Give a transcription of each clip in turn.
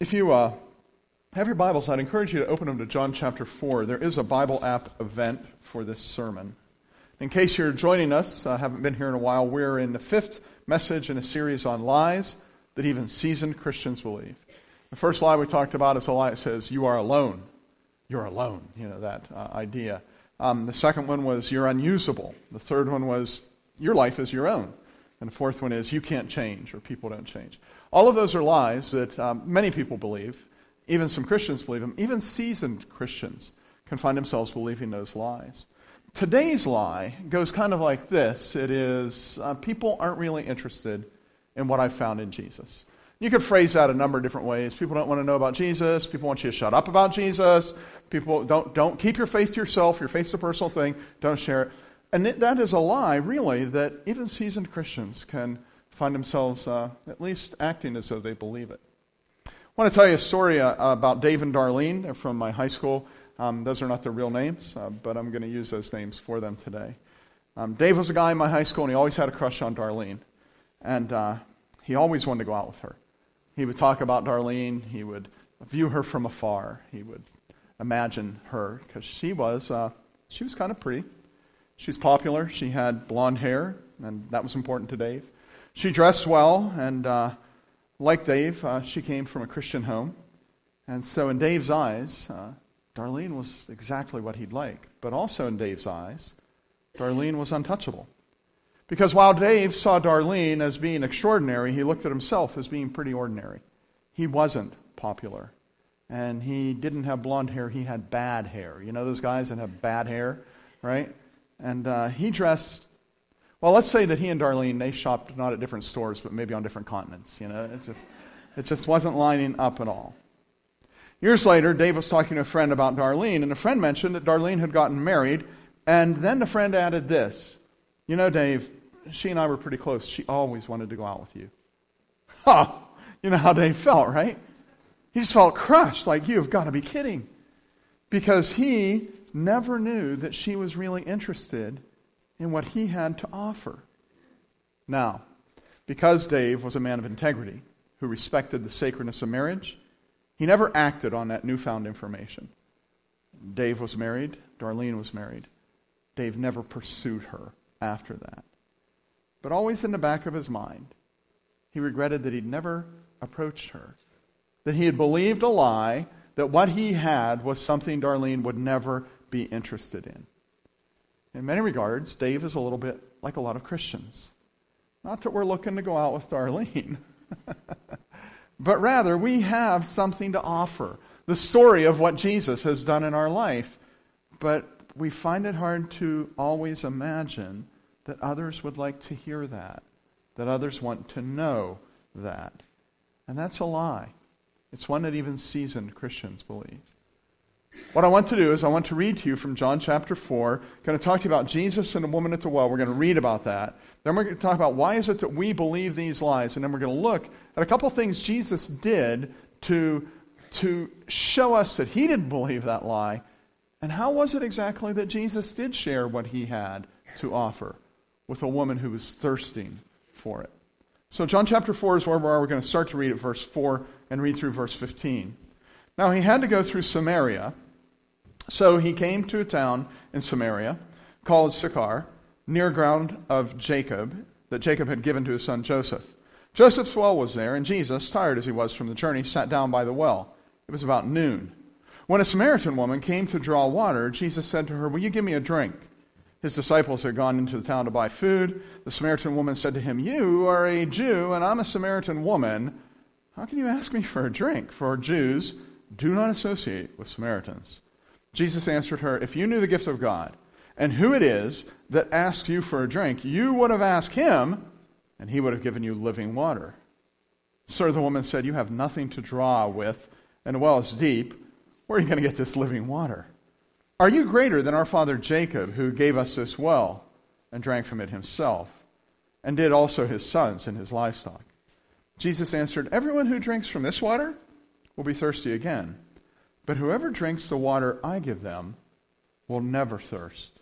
If you uh, have your Bibles, I'd encourage you to open them to John chapter 4. There is a Bible app event for this sermon. In case you're joining us, I uh, haven't been here in a while, we're in the fifth message in a series on lies that even seasoned Christians believe. The first lie we talked about is a lie that says, you are alone. You're alone. You know, that uh, idea. Um, the second one was, you're unusable. The third one was, your life is your own. And the fourth one is, you can't change or people don't change. All of those are lies that um, many people believe. Even some Christians believe them. Even seasoned Christians can find themselves believing those lies. Today's lie goes kind of like this. It is, uh, people aren't really interested in what I've found in Jesus. You could phrase that a number of different ways. People don't want to know about Jesus. People want you to shut up about Jesus. People don't, don't keep your faith to yourself. Your faith's a personal thing. Don't share it. And that is a lie, really, that even seasoned Christians can find themselves uh, at least acting as though they believe it. I want to tell you a story uh, about Dave and Darlene. They're from my high school. Um, those are not their real names, uh, but I'm going to use those names for them today. Um, Dave was a guy in my high school, and he always had a crush on Darlene. And uh, he always wanted to go out with her. He would talk about Darlene. He would view her from afar. He would imagine her because she was uh, she was kind of pretty. She was popular. She had blonde hair, and that was important to Dave. She dressed well, and uh, like Dave, uh, she came from a Christian home. And so, in Dave's eyes, uh, Darlene was exactly what he'd like. But also, in Dave's eyes, Darlene was untouchable. Because while Dave saw Darlene as being extraordinary, he looked at himself as being pretty ordinary. He wasn't popular. And he didn't have blonde hair, he had bad hair. You know those guys that have bad hair, right? And uh, he dressed well, let's say that he and Darlene, they shopped not at different stores, but maybe on different continents. You know, it just, it just wasn't lining up at all. Years later, Dave was talking to a friend about Darlene, and a friend mentioned that Darlene had gotten married, and then the friend added this. You know, Dave, she and I were pretty close. She always wanted to go out with you. Ha! You know how Dave felt, right? He just felt crushed, like, you've got to be kidding. Because he never knew that she was really interested in what he had to offer. Now, because Dave was a man of integrity who respected the sacredness of marriage, he never acted on that newfound information. Dave was married, Darlene was married. Dave never pursued her after that. But always in the back of his mind, he regretted that he'd never approached her, that he had believed a lie that what he had was something Darlene would never be interested in. In many regards, Dave is a little bit like a lot of Christians. Not that we're looking to go out with Darlene, but rather we have something to offer. The story of what Jesus has done in our life. But we find it hard to always imagine that others would like to hear that, that others want to know that. And that's a lie. It's one that even seasoned Christians believe. What I want to do is I want to read to you from John chapter 4. I'm going to talk to you about Jesus and the woman at the well. We're going to read about that. Then we're going to talk about why is it that we believe these lies. And then we're going to look at a couple things Jesus did to, to show us that he didn't believe that lie. And how was it exactly that Jesus did share what he had to offer with a woman who was thirsting for it? So John chapter 4 is where we are. We're going to start to read at verse 4 and read through verse 15. Now he had to go through Samaria, so he came to a town in Samaria called Sychar, near ground of Jacob, that Jacob had given to his son Joseph. Joseph's well was there, and Jesus, tired as he was from the journey, sat down by the well. It was about noon. When a Samaritan woman came to draw water, Jesus said to her, Will you give me a drink? His disciples had gone into the town to buy food. The Samaritan woman said to him, You are a Jew, and I'm a Samaritan woman. How can you ask me for a drink? For Jews do not associate with Samaritans. Jesus answered her, If you knew the gift of God and who it is that asks you for a drink, you would have asked him, and he would have given you living water. Sir, the woman said, You have nothing to draw with, and the well is deep. Where are you going to get this living water? Are you greater than our father Jacob, who gave us this well and drank from it himself, and did also his sons and his livestock? Jesus answered, Everyone who drinks from this water will be thirsty again. But whoever drinks the water I give them will never thirst.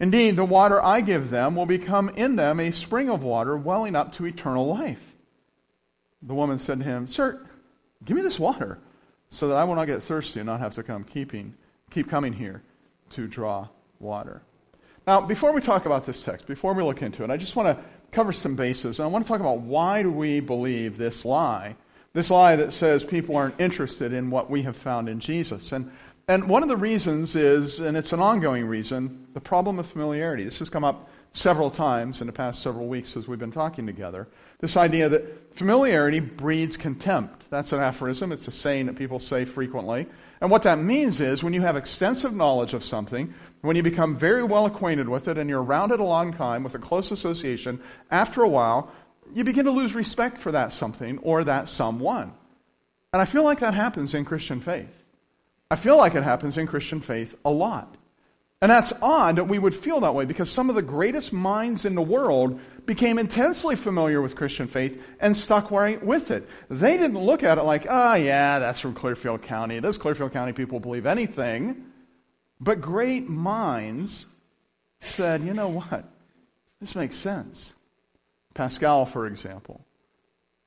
Indeed, the water I give them will become in them a spring of water welling up to eternal life. The woman said to him, Sir, Give me this water so that I will not get thirsty and not have to come keeping, keep coming here to draw water. Now, before we talk about this text, before we look into it, I just want to cover some bases. And I want to talk about why do we believe this lie? This lie that says people aren't interested in what we have found in Jesus. And, and one of the reasons is, and it's an ongoing reason, the problem of familiarity. This has come up several times in the past several weeks as we've been talking together. This idea that familiarity breeds contempt. That's an aphorism. It's a saying that people say frequently. And what that means is when you have extensive knowledge of something, when you become very well acquainted with it and you're around it a long time with a close association, after a while, you begin to lose respect for that something or that someone. And I feel like that happens in Christian faith. I feel like it happens in Christian faith a lot. And that's odd that we would feel that way because some of the greatest minds in the world became intensely familiar with Christian faith and stuck right with it. They didn't look at it like, oh yeah, that's from Clearfield County. Those Clearfield County people believe anything. But great minds said, you know what? This makes sense. Pascal, for example,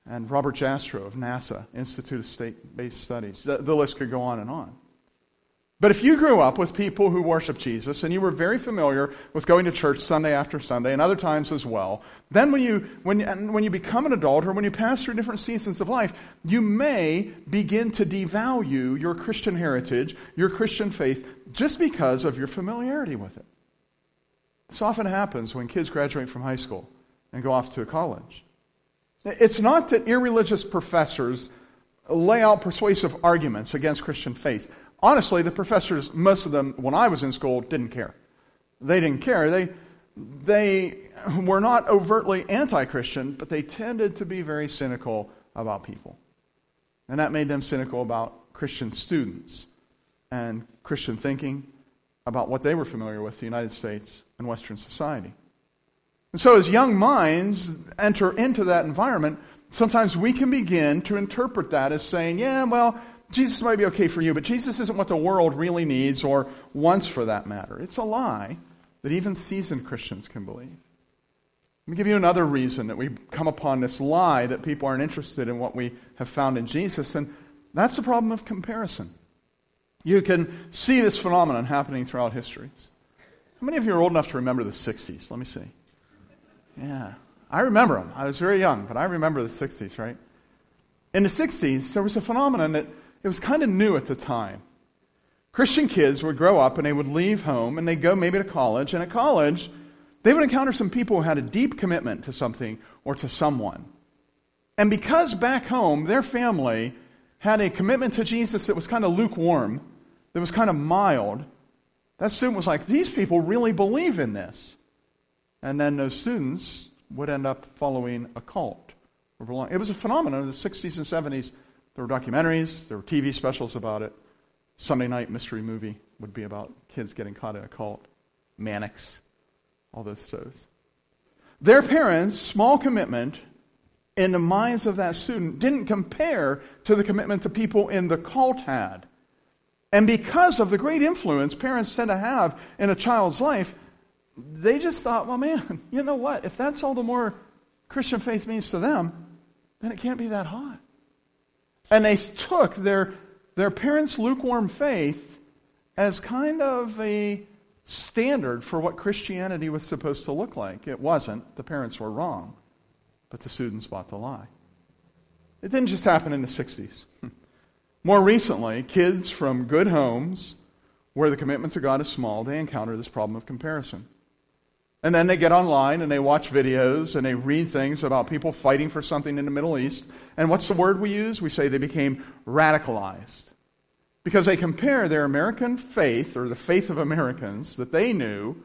and Robert Jastrow of NASA, Institute of Space-Based Studies. The, the list could go on and on. But if you grew up with people who worship Jesus and you were very familiar with going to church Sunday after Sunday and other times as well, then when you, when, when you become an adult or when you pass through different seasons of life, you may begin to devalue your Christian heritage, your Christian faith, just because of your familiarity with it. This often happens when kids graduate from high school and go off to college. It's not that irreligious professors lay out persuasive arguments against Christian faith honestly, the professors, most of them, when I was in school, didn't care. They didn't care. They, they were not overtly anti Christian, but they tended to be very cynical about people. And that made them cynical about Christian students and Christian thinking about what they were familiar with, the United States and Western society. And so, as young minds enter into that environment, sometimes we can begin to interpret that as saying, yeah, well, Jesus might be okay for you, but Jesus isn't what the world really needs or wants for that matter. It's a lie that even seasoned Christians can believe. Let me give you another reason that we come upon this lie that people aren't interested in what we have found in Jesus, and that's the problem of comparison. You can see this phenomenon happening throughout history. How many of you are old enough to remember the 60s? Let me see. Yeah. I remember them. I was very young, but I remember the 60s, right? In the 60s, there was a phenomenon that it was kind of new at the time. Christian kids would grow up and they would leave home and they'd go maybe to college. And at college, they would encounter some people who had a deep commitment to something or to someone. And because back home, their family had a commitment to Jesus that was kind of lukewarm, that was kind of mild, that student was like, these people really believe in this. And then those students would end up following a cult. It was a phenomenon in the 60s and 70s there were documentaries, there were TV specials about it. Sunday night mystery movie would be about kids getting caught in a cult. Mannix, all those shows. Their parents' small commitment in the minds of that student didn't compare to the commitment the people in the cult had. And because of the great influence parents tend to have in a child's life, they just thought, well, man, you know what? If that's all the more Christian faith means to them, then it can't be that hot. And they took their, their parents' lukewarm faith as kind of a standard for what Christianity was supposed to look like. It wasn't. The parents were wrong. But the students bought the lie. It didn't just happen in the 60s. More recently, kids from good homes where the commitment to God is small, they encounter this problem of comparison. And then they get online and they watch videos and they read things about people fighting for something in the Middle East. And what's the word we use? We say they became radicalized. Because they compare their American faith, or the faith of Americans that they knew,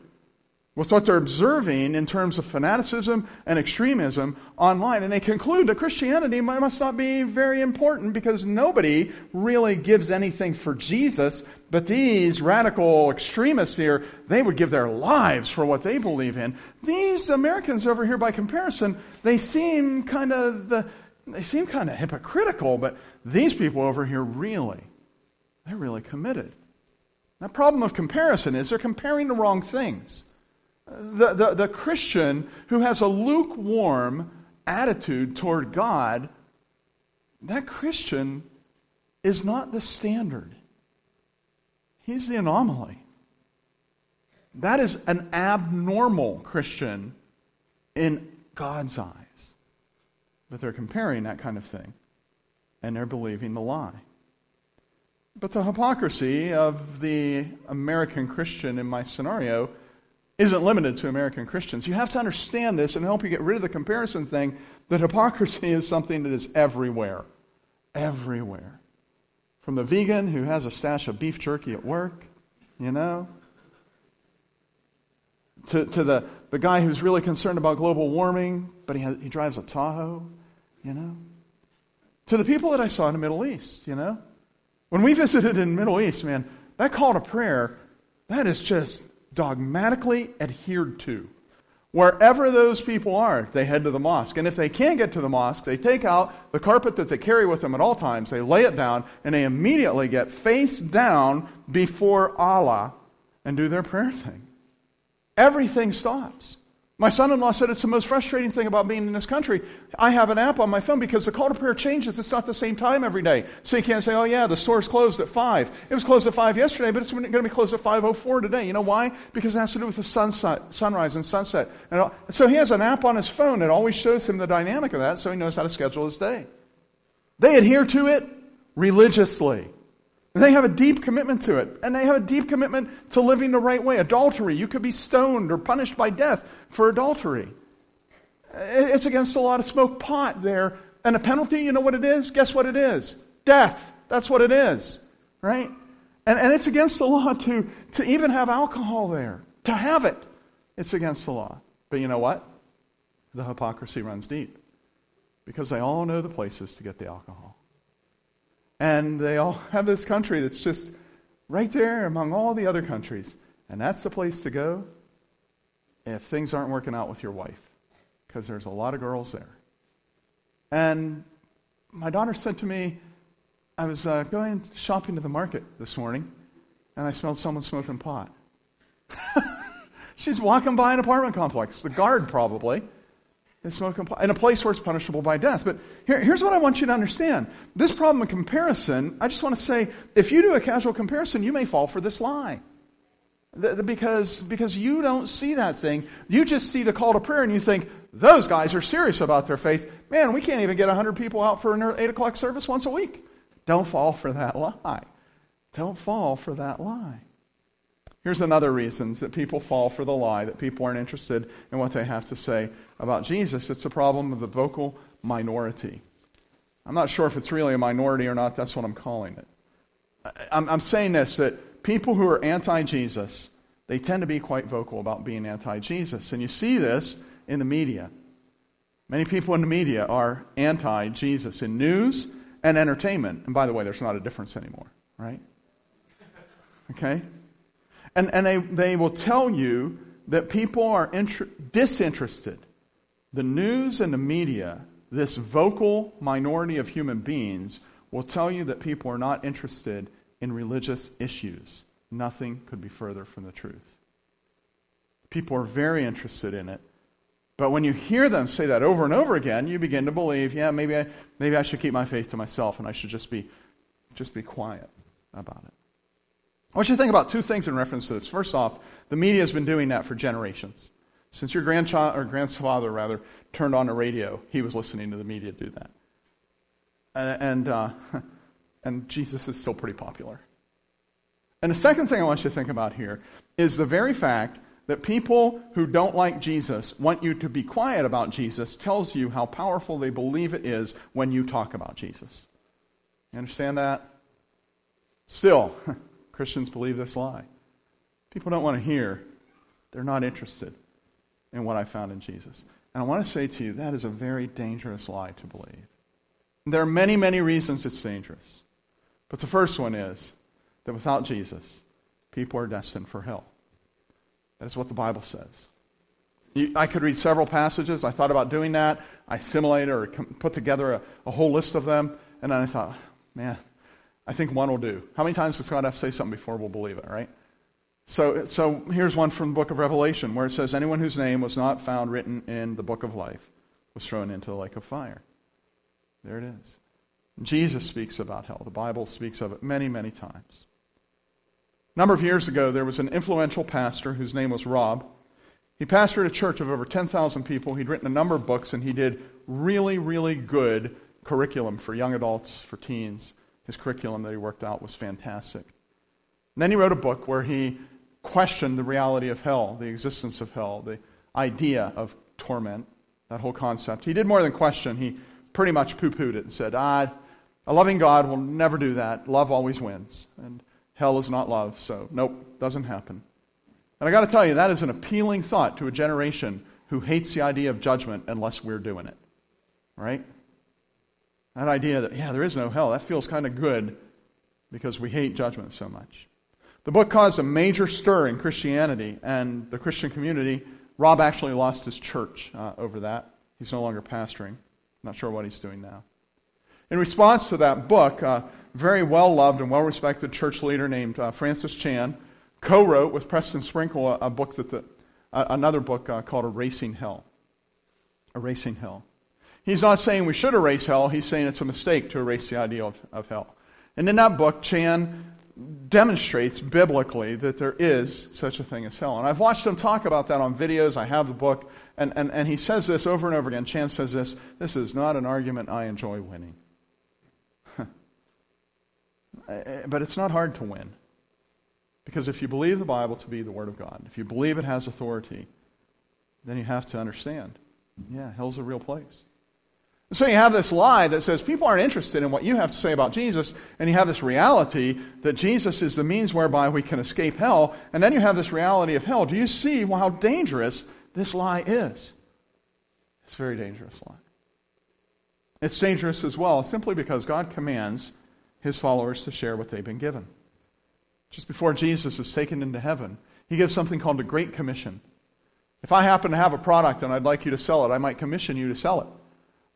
with what they're observing in terms of fanaticism and extremism online. And they conclude that Christianity must not be very important because nobody really gives anything for Jesus. But these radical extremists here, they would give their lives for what they believe in. These Americans over here, by comparison, they seem kind of the, they seem kind of hypocritical, but these people over here really, they're really committed. The problem of comparison is they're comparing the wrong things the, the, the Christian who has a lukewarm attitude toward God, that Christian is not the standard. He's the anomaly. That is an abnormal Christian in God's eyes. But they're comparing that kind of thing, and they're believing the lie. But the hypocrisy of the American Christian in my scenario isn't limited to American Christians. You have to understand this and help you get rid of the comparison thing that hypocrisy is something that is everywhere. Everywhere. From the vegan who has a stash of beef jerky at work, you know, to, to the, the guy who's really concerned about global warming, but he, has, he drives a Tahoe, you know, to the people that I saw in the Middle East, you know. When we visited in the Middle East, man, that call to prayer, that is just dogmatically adhered to. Wherever those people are, they head to the mosque. And if they can't get to the mosque, they take out the carpet that they carry with them at all times, they lay it down, and they immediately get face down before Allah and do their prayer thing. Everything stops. My son-in-law said it's the most frustrating thing about being in this country. I have an app on my phone because the call to prayer changes. It's not the same time every day. So you can't say, oh yeah, the store's closed at 5. It was closed at 5 yesterday, but it's going to be closed at 5.04 today. You know why? Because it has to do with the sunset, sunrise and sunset. And so he has an app on his phone that always shows him the dynamic of that so he knows how to schedule his day. They adhere to it religiously. They have a deep commitment to it. And they have a deep commitment to living the right way. Adultery, you could be stoned or punished by death for adultery. It's against the law to smoke pot there. And the penalty, you know what it is? Guess what it is? Death. That's what it is. Right? And, and it's against the law to, to even have alcohol there. To have it. It's against the law. But you know what? The hypocrisy runs deep. Because they all know the places to get the alcohol. And they all have this country that's just right there among all the other countries. And that's the place to go if things aren't working out with your wife. Because there's a lot of girls there. And my daughter said to me, I was uh, going shopping to the market this morning, and I smelled someone smoking pot. She's walking by an apartment complex, the guard probably in a place where it's punishable by death. But here, here's what I want you to understand. This problem of comparison, I just want to say, if you do a casual comparison, you may fall for this lie. The, the, because, because you don't see that thing. You just see the call to prayer and you think, those guys are serious about their faith. Man, we can't even get 100 people out for an 8 o'clock service once a week. Don't fall for that lie. Don't fall for that lie. Here's another reason that people fall for the lie, that people aren't interested in what they have to say about Jesus. It's a problem of the vocal minority. I'm not sure if it's really a minority or not. That's what I'm calling it. I'm, I'm saying this, that people who are anti-Jesus, they tend to be quite vocal about being anti-Jesus. And you see this in the media. Many people in the media are anti-Jesus in news and entertainment. And by the way, there's not a difference anymore, right? Okay? And, and they, they will tell you that people are inter- disinterested. The news and the media, this vocal minority of human beings, will tell you that people are not interested in religious issues. Nothing could be further from the truth. People are very interested in it. But when you hear them say that over and over again, you begin to believe, yeah, maybe I, maybe I should keep my faith to myself and I should just be, just be quiet about it. I want you to think about two things in reference to this. First off, the media has been doing that for generations. Since your grandchild or grandfather rather turned on a radio, he was listening to the media do that. And uh, and Jesus is still pretty popular. And the second thing I want you to think about here is the very fact that people who don't like Jesus want you to be quiet about Jesus tells you how powerful they believe it is when you talk about Jesus. You understand that? Still, Christians believe this lie. People don't want to hear. They're not interested in what I found in Jesus. And I want to say to you, that is a very dangerous lie to believe. There are many, many reasons it's dangerous. But the first one is that without Jesus, people are destined for hell. That is what the Bible says. I could read several passages. I thought about doing that. I assimilated or put together a, a whole list of them. And then I thought, man, I think one will do. How many times does God have to say something before we'll believe it, right? So, so here's one from the book of Revelation where it says, Anyone whose name was not found written in the book of life was thrown into the lake of fire. There it is. Jesus speaks about hell. The Bible speaks of it many, many times. A number of years ago, there was an influential pastor whose name was Rob. He pastored a church of over 10,000 people. He'd written a number of books, and he did really, really good curriculum for young adults, for teens. His curriculum that he worked out was fantastic. And then he wrote a book where he questioned the reality of hell, the existence of hell, the idea of torment, that whole concept. He did more than question. He pretty much poo pooed it and said, ah, a loving God will never do that. Love always wins. And hell is not love, so nope, doesn't happen. And I got to tell you, that is an appealing thought to a generation who hates the idea of judgment unless we're doing it. Right? That idea that, yeah, there is no hell, that feels kind of good because we hate judgment so much. The book caused a major stir in Christianity and the Christian community. Rob actually lost his church uh, over that. He's no longer pastoring. Not sure what he's doing now. In response to that book, a very well loved and well respected church leader named uh, Francis Chan co wrote with Preston Sprinkle a, a book that the, uh, another book uh, called Erasing Hell. Erasing Hell. He's not saying we should erase hell, he's saying it's a mistake to erase the idea of, of hell. And in that book, Chan demonstrates biblically that there is such a thing as hell. And I've watched him talk about that on videos. I have the book. And, and, and he says this over and over again. Chan says this this is not an argument I enjoy winning. Eh, eh, but it's not hard to win. Because if you believe the Bible to be the Word of God, if you believe it has authority, then you have to understand yeah, hell's a real place. So you have this lie that says people aren't interested in what you have to say about Jesus, and you have this reality that Jesus is the means whereby we can escape hell, and then you have this reality of hell. Do you see how dangerous this lie is? It's a very dangerous lie. It's dangerous as well simply because God commands his followers to share what they've been given. Just before Jesus is taken into heaven, he gives something called the Great Commission. If I happen to have a product and I'd like you to sell it, I might commission you to sell it.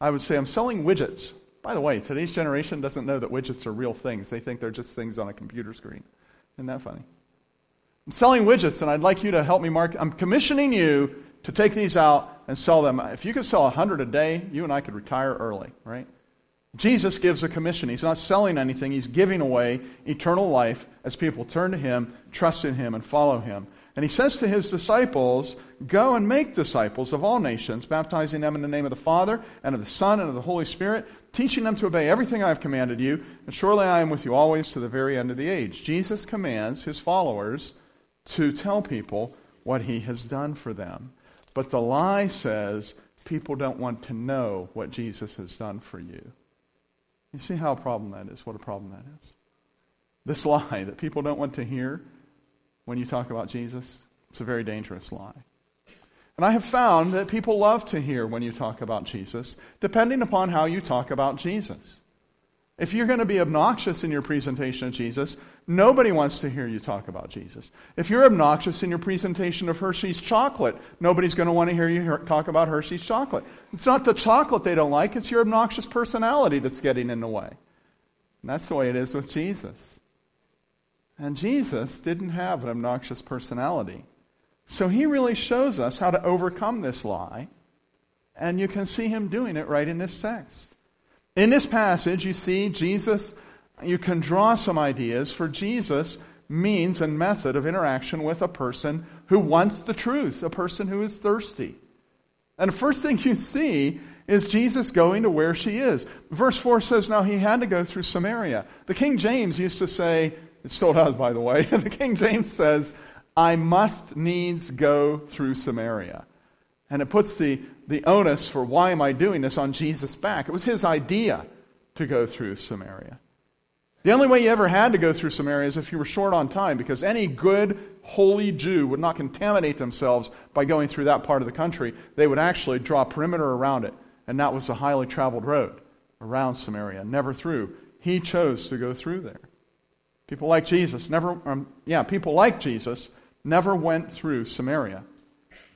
I would say, I'm selling widgets. By the way, today's generation doesn't know that widgets are real things. They think they're just things on a computer screen. Isn't that funny? I'm selling widgets and I'd like you to help me market. I'm commissioning you to take these out and sell them. If you could sell a hundred a day, you and I could retire early, right? Jesus gives a commission. He's not selling anything. He's giving away eternal life as people turn to Him, trust in Him, and follow Him. And He says to His disciples, Go and make disciples of all nations, baptizing them in the name of the Father, and of the Son, and of the Holy Spirit, teaching them to obey everything I have commanded you, and surely I am with you always to the very end of the age. Jesus commands His followers to tell people what He has done for them. But the lie says people don't want to know what Jesus has done for you. You see how a problem that is, what a problem that is. This lie that people don't want to hear when you talk about Jesus, it's a very dangerous lie. And I have found that people love to hear when you talk about Jesus, depending upon how you talk about Jesus. If you're going to be obnoxious in your presentation of Jesus, nobody wants to hear you talk about Jesus. If you're obnoxious in your presentation of Hershey's chocolate, nobody's going to want to hear you talk about Hershey's chocolate. It's not the chocolate they don't like, it's your obnoxious personality that's getting in the way. And that's the way it is with Jesus. And Jesus didn't have an obnoxious personality. So he really shows us how to overcome this lie. And you can see him doing it right in this text. In this passage, you see Jesus, you can draw some ideas for Jesus' means and method of interaction with a person who wants the truth, a person who is thirsty. And the first thing you see is Jesus going to where she is. Verse 4 says, Now he had to go through Samaria. The King James used to say, it still does, by the way, the King James says, I must needs go through Samaria. And it puts the, the onus for why am I doing this on Jesus' back. It was his idea to go through Samaria. The only way you ever had to go through Samaria is if you were short on time, because any good, holy Jew would not contaminate themselves by going through that part of the country. They would actually draw perimeter around it, and that was a highly traveled road around Samaria, never through. He chose to go through there. People like Jesus never, um, yeah, people like Jesus never went through Samaria.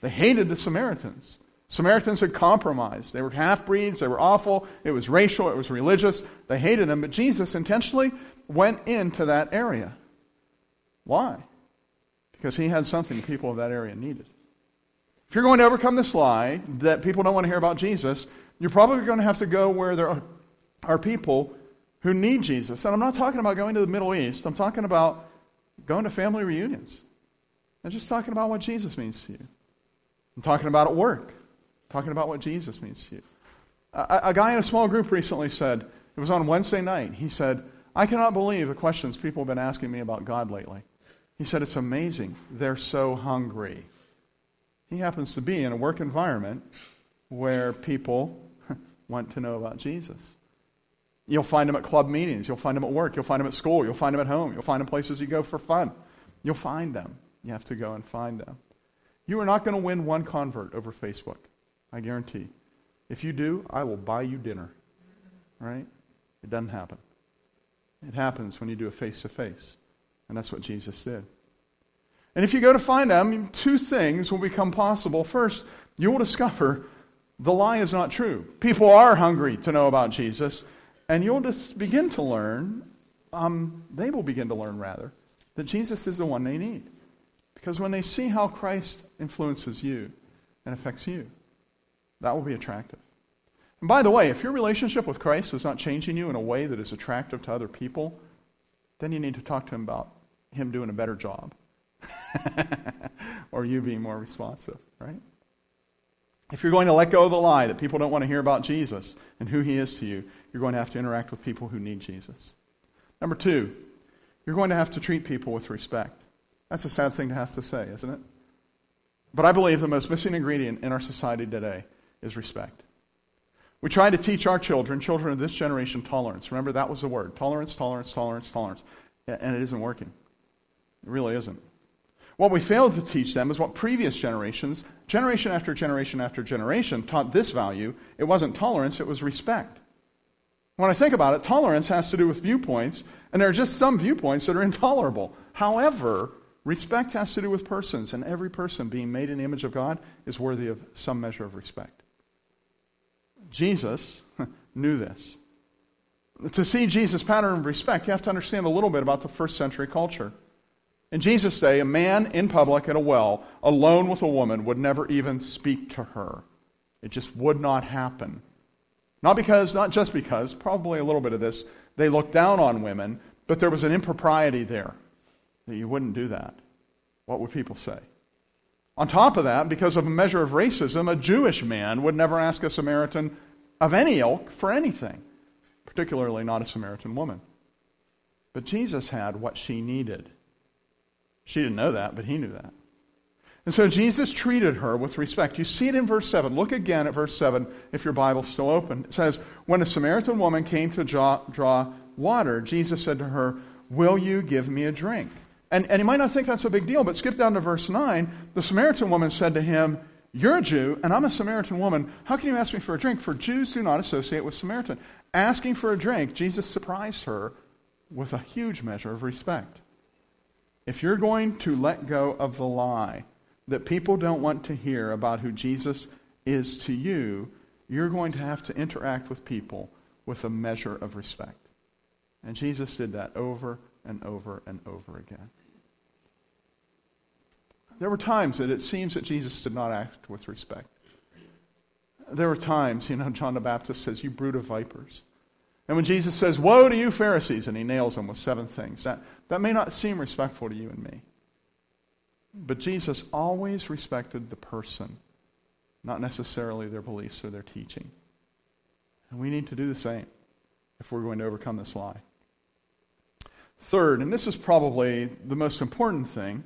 They hated the Samaritans. Samaritans had compromised. They were half breeds. They were awful. It was racial. It was religious. They hated them. But Jesus intentionally went into that area. Why? Because he had something the people of that area needed. If you're going to overcome this lie that people don't want to hear about Jesus, you're probably going to have to go where there are, people who need Jesus. And I'm not talking about going to the Middle East. I'm talking about going to family reunions. I'm just talking about what Jesus means to you. I'm talking about at work. I'm talking about what Jesus means to you. A, a guy in a small group recently said, it was on Wednesday night, he said, I cannot believe the questions people have been asking me about God lately. He said, It's amazing. They're so hungry. He happens to be in a work environment where people want to know about Jesus. You'll find him at club meetings. You'll find him at work. You'll find him at school. You'll find him at home. You'll find him places you go for fun. You'll find them. You have to go and find them. You are not going to win one convert over Facebook. I guarantee. If you do, I will buy you dinner. Right? It doesn't happen. It happens when you do a face to face. And that's what Jesus did. And if you go to find them, two things will become possible. First, you will discover the lie is not true. People are hungry to know about Jesus, and you'll just begin to learn, um, they will begin to learn rather, that Jesus is the one they need. Because when they see how Christ influences you and affects you, that will be attractive. And by the way, if your relationship with Christ is not changing you in a way that is attractive to other people, then you need to talk to him about him doing a better job. or you being more responsive, right? If you're going to let go of the lie that people don't want to hear about Jesus and who he is to you, you're going to have to interact with people who need Jesus. Number two, you're going to have to treat people with respect. That's a sad thing to have to say, isn't it? But I believe the most missing ingredient in our society today is respect. We try to teach our children, children of this generation, tolerance. Remember, that was the word tolerance, tolerance, tolerance, tolerance. And it isn't working. It really isn't. What we failed to teach them is what previous generations, generation after generation after generation, taught this value. It wasn't tolerance, it was respect. When I think about it, tolerance has to do with viewpoints, and there are just some viewpoints that are intolerable. However, respect has to do with persons, and every person being made in the image of God is worthy of some measure of respect. Jesus knew this. To see Jesus' pattern of respect, you have to understand a little bit about the first century culture. In Jesus' day, a man in public at a well, alone with a woman, would never even speak to her. It just would not happen. Not because, not just because, probably a little bit of this, they looked down on women, but there was an impropriety there that you wouldn't do that. What would people say? On top of that, because of a measure of racism, a Jewish man would never ask a Samaritan of any ilk for anything, particularly not a Samaritan woman. But Jesus had what she needed. She didn't know that, but he knew that. And so Jesus treated her with respect. You see it in verse 7. Look again at verse 7 if your Bible's still open. It says, When a Samaritan woman came to draw, draw water, Jesus said to her, Will you give me a drink? And, and you might not think that's a big deal, but skip down to verse 9. The Samaritan woman said to him, You're a Jew, and I'm a Samaritan woman. How can you ask me for a drink? For Jews do not associate with Samaritan. Asking for a drink, Jesus surprised her with a huge measure of respect. If you're going to let go of the lie that people don't want to hear about who Jesus is to you, you're going to have to interact with people with a measure of respect. And Jesus did that over and over and over again. There were times that it seems that Jesus did not act with respect. There were times, you know, John the Baptist says, You brood of vipers. And when Jesus says, Woe to you, Pharisees, and he nails them with seven things, that, that may not seem respectful to you and me. But Jesus always respected the person, not necessarily their beliefs or their teaching. And we need to do the same if we're going to overcome this lie. Third, and this is probably the most important thing,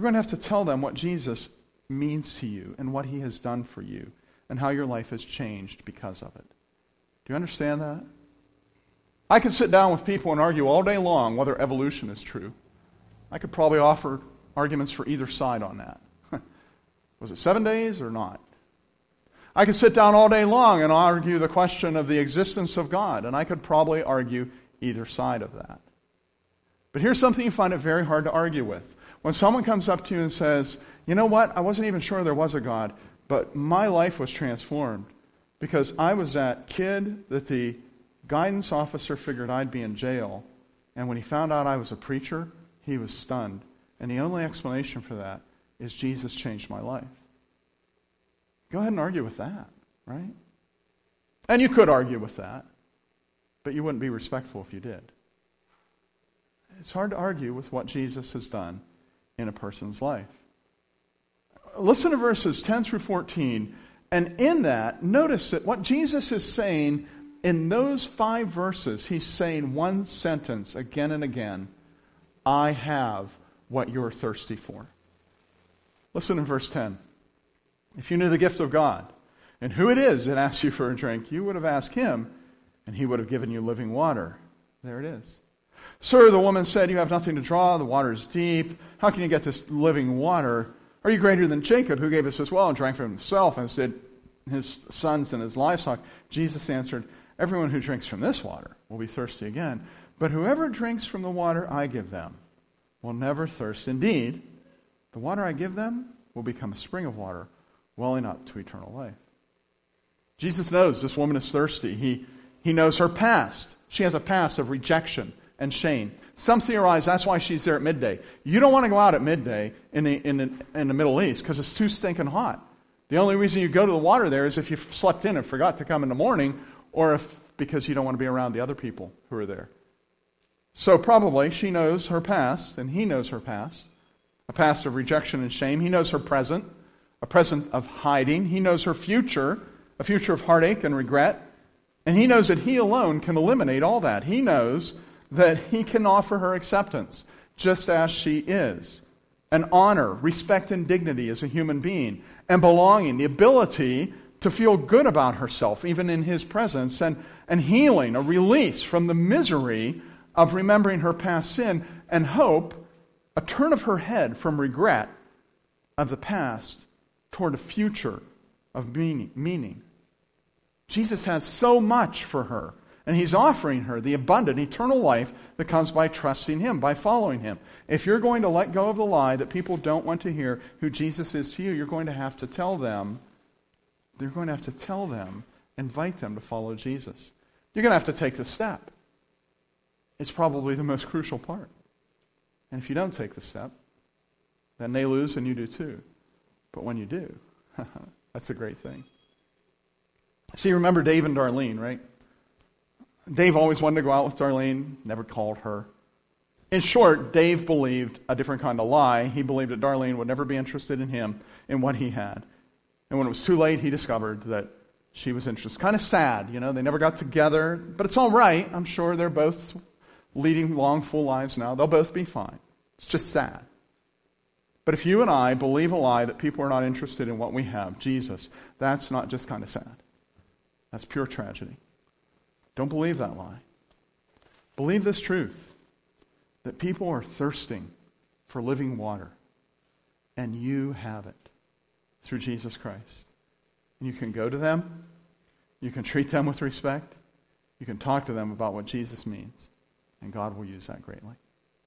you're going to have to tell them what Jesus means to you and what he has done for you and how your life has changed because of it. Do you understand that? I could sit down with people and argue all day long whether evolution is true. I could probably offer arguments for either side on that. Was it seven days or not? I could sit down all day long and argue the question of the existence of God, and I could probably argue either side of that. But here's something you find it very hard to argue with. When someone comes up to you and says, you know what, I wasn't even sure there was a God, but my life was transformed because I was that kid that the guidance officer figured I'd be in jail, and when he found out I was a preacher, he was stunned. And the only explanation for that is Jesus changed my life. Go ahead and argue with that, right? And you could argue with that. but you wouldn't be respectful if you did. It's hard to argue with what Jesus has done in a person's life. Listen to verses 10 through 14. And in that, notice that what Jesus is saying in those five verses, he's saying one sentence again and again I have what you're thirsty for. Listen in verse 10. If you knew the gift of God and who it is that asks you for a drink, you would have asked him, and he would have given you living water. There it is. Sir, the woman said, You have nothing to draw, the water is deep. How can you get this living water? Are you greater than Jacob, who gave us this well and drank from himself, and did his sons and his livestock? Jesus answered, Everyone who drinks from this water will be thirsty again, but whoever drinks from the water I give them will never thirst. Indeed, the water I give them will become a spring of water welling up to eternal life. Jesus knows this woman is thirsty. He, he knows her past. She has a past of rejection and shame. Some theorize that's why she's there at midday. You don't want to go out at midday in the, in the, in the Middle East because it's too stinking hot. The only reason you go to the water there is if you slept in and forgot to come in the morning or if because you don't want to be around the other people who are there. So probably she knows her past and he knows her past a past of rejection and shame. He knows her present, a present of hiding. He knows her future, a future of heartache and regret. And he knows that he alone can eliminate all that. He knows that he can offer her acceptance just as she is. And honor, respect, and dignity as a human being, and belonging, the ability to feel good about herself, even in his presence, and, and healing, a release from the misery of remembering her past sin, and hope a turn of her head from regret of the past toward a future of meaning. meaning. Jesus has so much for her, and he's offering her the abundant eternal life that comes by trusting him, by following him. If you're going to let go of the lie that people don't want to hear who Jesus is to you, you're going to have to tell them, you're going to have to tell them, invite them to follow Jesus. You're going to have to take the step. It's probably the most crucial part. And if you don't take the step, then they lose and you do too. But when you do, that's a great thing. See, remember Dave and Darlene, right? Dave always wanted to go out with Darlene, never called her. In short, Dave believed a different kind of lie. He believed that Darlene would never be interested in him, in what he had. And when it was too late, he discovered that she was interested. Kind of sad, you know, they never got together, but it's all right. I'm sure they're both leading long, full lives now. They'll both be fine. It's just sad. But if you and I believe a lie that people are not interested in what we have, Jesus, that's not just kind of sad. That's pure tragedy. Don't believe that lie. Believe this truth that people are thirsting for living water, and you have it through Jesus Christ. And you can go to them, you can treat them with respect, you can talk to them about what Jesus means. And God will use that greatly.